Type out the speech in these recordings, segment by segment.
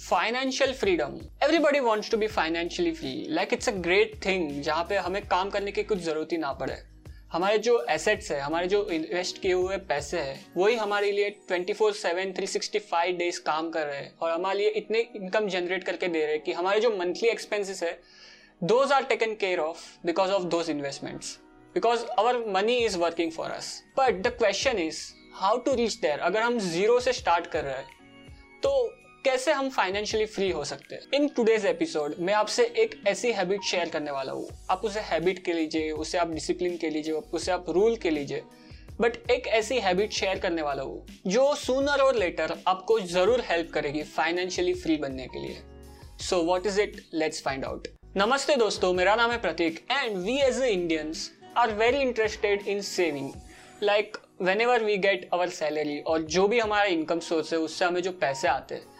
Financial freedom everybody wants to be financially free like it's a great thing जहाँ पे हमें काम करने की कुछ ज़रूरत ही ना पड़े। हमारे जो एसेट्स है, हमारे जो इन्वेस्ट किए हुए पैसे हैं, वही हमारे लिए twenty four seven three sixty five days काम कर रहे हैं। और हमारे लिए इतने इनकम जनरेट करके दे रहे हैं कि हमारे जो मंथली एक्सपेंसेस है those are taken care of because of those investments because our money is working for us but the question is how to reach there अगर हम ज़ीरो से स्टार्ट कर रहे हैं तो कैसे हम फाइनेंशियली फ्री हो सकते हैं? इन टूडेज एपिसोड मैं आपसे एक ऐसी हैबिट शेयर करने वाला हूँ। आप उसे हैबिट के लीजिए, उसे आप डिसिप्लिन के लीजिए, उसे आप रूल के लीजिए। बट एक ऐसी हैबिट शेयर करने वाला हूँ, जो सूनर और लेटर आपको ज़रूर हेल्प करेगी फाइनेंशियली फ्री बनने के लिए। So what is it let's find out नमस्ते दोस्तों, मेरा नाम है Prateek and we as a Indians are very interested in saving like whenever we get our salary और जो भी हमारा इनकम सोर्स है, उससे हमें जो पैसे आते हैं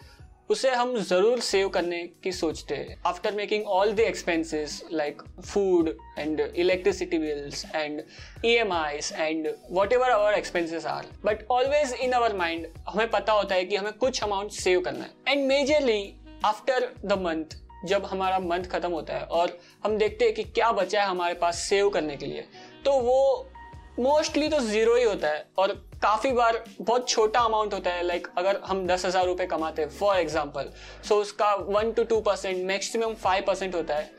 उसे हम ज़रूर सेव करने की सोचते हैं। After making all the expenses like food and electricity bills and E M Is and whatever our expenses are but always in our mind हमें पता होता है कि हमें कुछ अमाउंट सेव करना है। And majorly after the month जब हमारा मंथ खत्म होता है और हम देखते हैं कि क्या बचा है हमारे पास सेव करने के लिए तो वो मोस्टली तो ज़ीरो ही होता है और काफ़ी बार बहुत छोटा अमाउंट होता है लाइक like, अगर हम दस हज़ार रुपये कमाते हैं फॉर एग्ज़ाम्पल सो उसका one two two percent maximum five percent होता है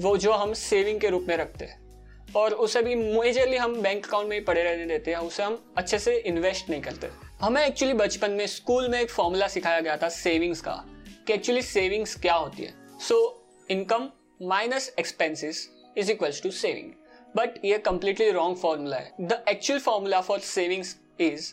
वो जो हम सेविंग के रूप में रखते हैं। और उसे भी मेजरली हम बैंक अकाउंट में ही पड़े रहने देते हैं उसे हम अच्छे से इन्वेस्ट नहीं करते। हमें एक्चुअली बचपन में स्कूल में एक फॉर्मूला सिखाया गया था सेविंग्स का कि एक्चुअली सेविंग्स क्या होती है। So income minus expenses is equals to saving but ये कंप्लीटली रॉन्ग फॉर्मूला है. The actual formula for savings is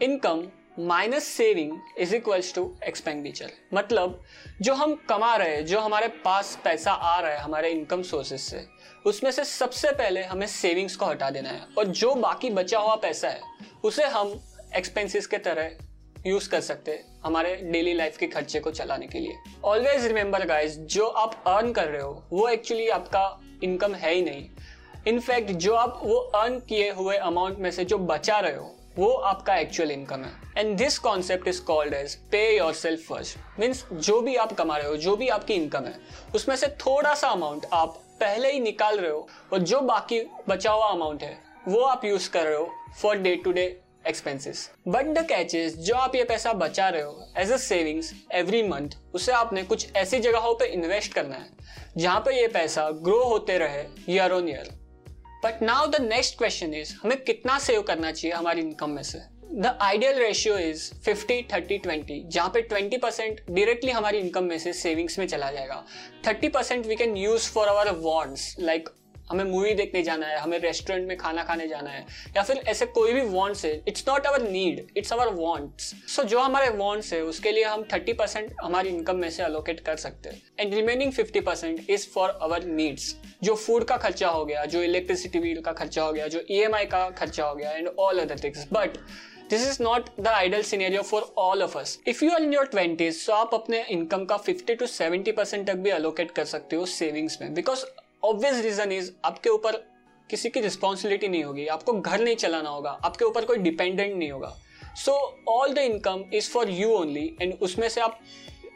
income minus saving is equals to expenditure मतलब जो हम कमा रहे हैं, जो हमारे पास पैसा आ रहा है, हमारे इनकम सोर्सेज से, उसमें से सबसे पहले हमें सेविंग्स को हटा देना है. और जो बाकी बचा हुआ पैसा है, उसे हम एक्सपेंसिस के तरह यूज़ कर सकते हैं हमारे डेली लाइफ के खर्चे को चलाने के लिए. ऑलवेज रिमेंबर गाइज़ जो आप अर्न कर रहे हो, वो एक्चुअली आपका इनकम है ही नहीं. इनफैक्ट जो आप वो अर्न किए हुए अमाउंट में से जो बचा रहे हो, वो आपका एक्चुअल इनकम है। And this concept is called as pay yourself first means जो भी आप कमा रहे हो, जो भी आपकी इनकम है, उसमें से थोड़ा सा अमाउंट आप पहले ही निकाल रहे हो और जो बाकी बचा हुआ अमाउंट है, वो आप यूज़ कर रहे हो for day to day expenses but the catches जो आप ये पैसा बचा रहे हो as a savings every month उसे आपने कुछ ऐसी जगहों पे इन्वेस्ट करना है, जहाँ पे ये पैसा ग्रो होते रहे year on year but now the next question is हमें कितना सेव करना चाहिए हमारी इनकम में से? द आइडियल रेशियो इज़ 50 30 20 जहाँ पे 20 परसेंट डायरेक्टली हमारी इनकम में से सेविंग्स में चला जाएगा। 30 percent we can use for our wants like हमें मूवी देखने जाना है, हमें रेस्टोरेंट में खाना खाने जाना है, या फिर ऐसे कोई भी वॉन्ट्स है it's not our need it's our wants so जो हमारे वॉन्ट्स है, उसके लिए हम थर्टी परसेंट हमारी इनकम में से अलोकेट कर सकते हैं. And remaining fifty percent is for our needs जो फ़ूड का खर्चा हो गया, जो इलेक्ट्रिसिटी बिल का खर्चा हो गया, जो ई e का खर्चा हो गया and all other things but this is not the ideal scenario for all of us if you are in your twenties तो आप अपने इनकम का फिफ्टी टू सेवेंटी परसेंट तक भी अलोकेट कर सकते हो सेविंग्स में. बिकॉज़ ऑब्वियस रीजन इज़ आपके ऊपर किसी की रिस्पॉन्सिबिलिटी नहीं होगी, आपको घर नहीं चलाना होगा, आपके ऊपर कोई डिपेंडेंट नहीं होगा। So all the income is for you only and उसमें से आप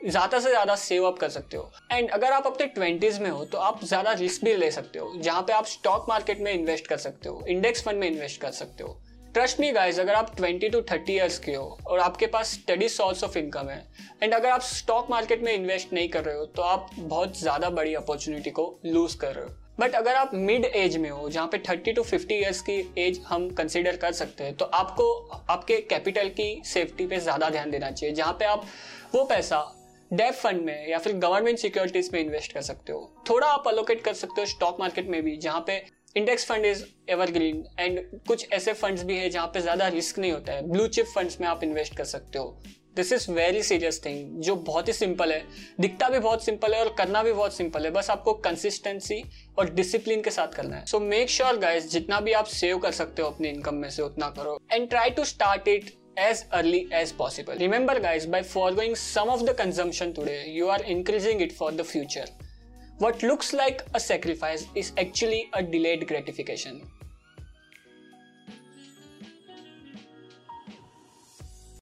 ज़्यादा से ज़्यादा सेव अप कर सकते हो। एंड अगर आप अपने ट्वेंटीज़ में हो तो आप ज़्यादा रिस्क भी ले सकते हो, जहाँ पे आप स्टॉक मार्केट में इन्वेस्ट कर सकते हो इंडेक्स फंड में इन्वेस्ट कर सकते हो। ट्रस्ट मी गाइज़ अगर आप 20 टू 30 इयर्स के हो और आपके पास स्टडी सोर्स ऑफ़ इनकम है एंड अगर आप स्टॉक मार्केट में इन्वेस्ट नहीं कर रहे हो तो आप बहुत ज़्यादा बड़ी अपॉर्चुनिटी को लूज कर रहे हो। बट अगर आप मिड एज में हो, जहाँ पे 30 टू 50 इयर्स की एज हम कंसिडर कर सकते हैं तो आपको, आपके कैपिटल की सेफ्टी पे ज़्यादा ध्यान देना चाहिए, जहाँ पे आप वो पैसा डेप फंड में या फिर गवर्नमेंट सिक्योरिटीज में इन्वेस्ट कर सकते हो। थोड़ा आप अलोकेट कर सकते हो स्टॉक मार्केट में भी, जहाँ पे index fund is evergreen and कुछ ऐसे फंड्स भी है जहाँ पे ज़्यादा रिस्क नहीं होता है। ब्लू चिप फंड्स में आप इन्वेस्ट कर सकते हो। This is very serious thing जो बहुत ही सिंपल है। दिखता भी बहुत सिंपल है और करना भी बहुत सिंपल है। बस आपको कंसिस्टेंसी और डिसिप्लिन के साथ करना है। सो मेक श्योर गाइज़ जितना भी आप सेव कर सकते हो अपनी इनकम में से उतना करो। And try to start it as early as possible. Remember guys, by foregoing some of the consumption today, you are increasing it for the future. What looks like a sacrifice is actually a delayed gratification.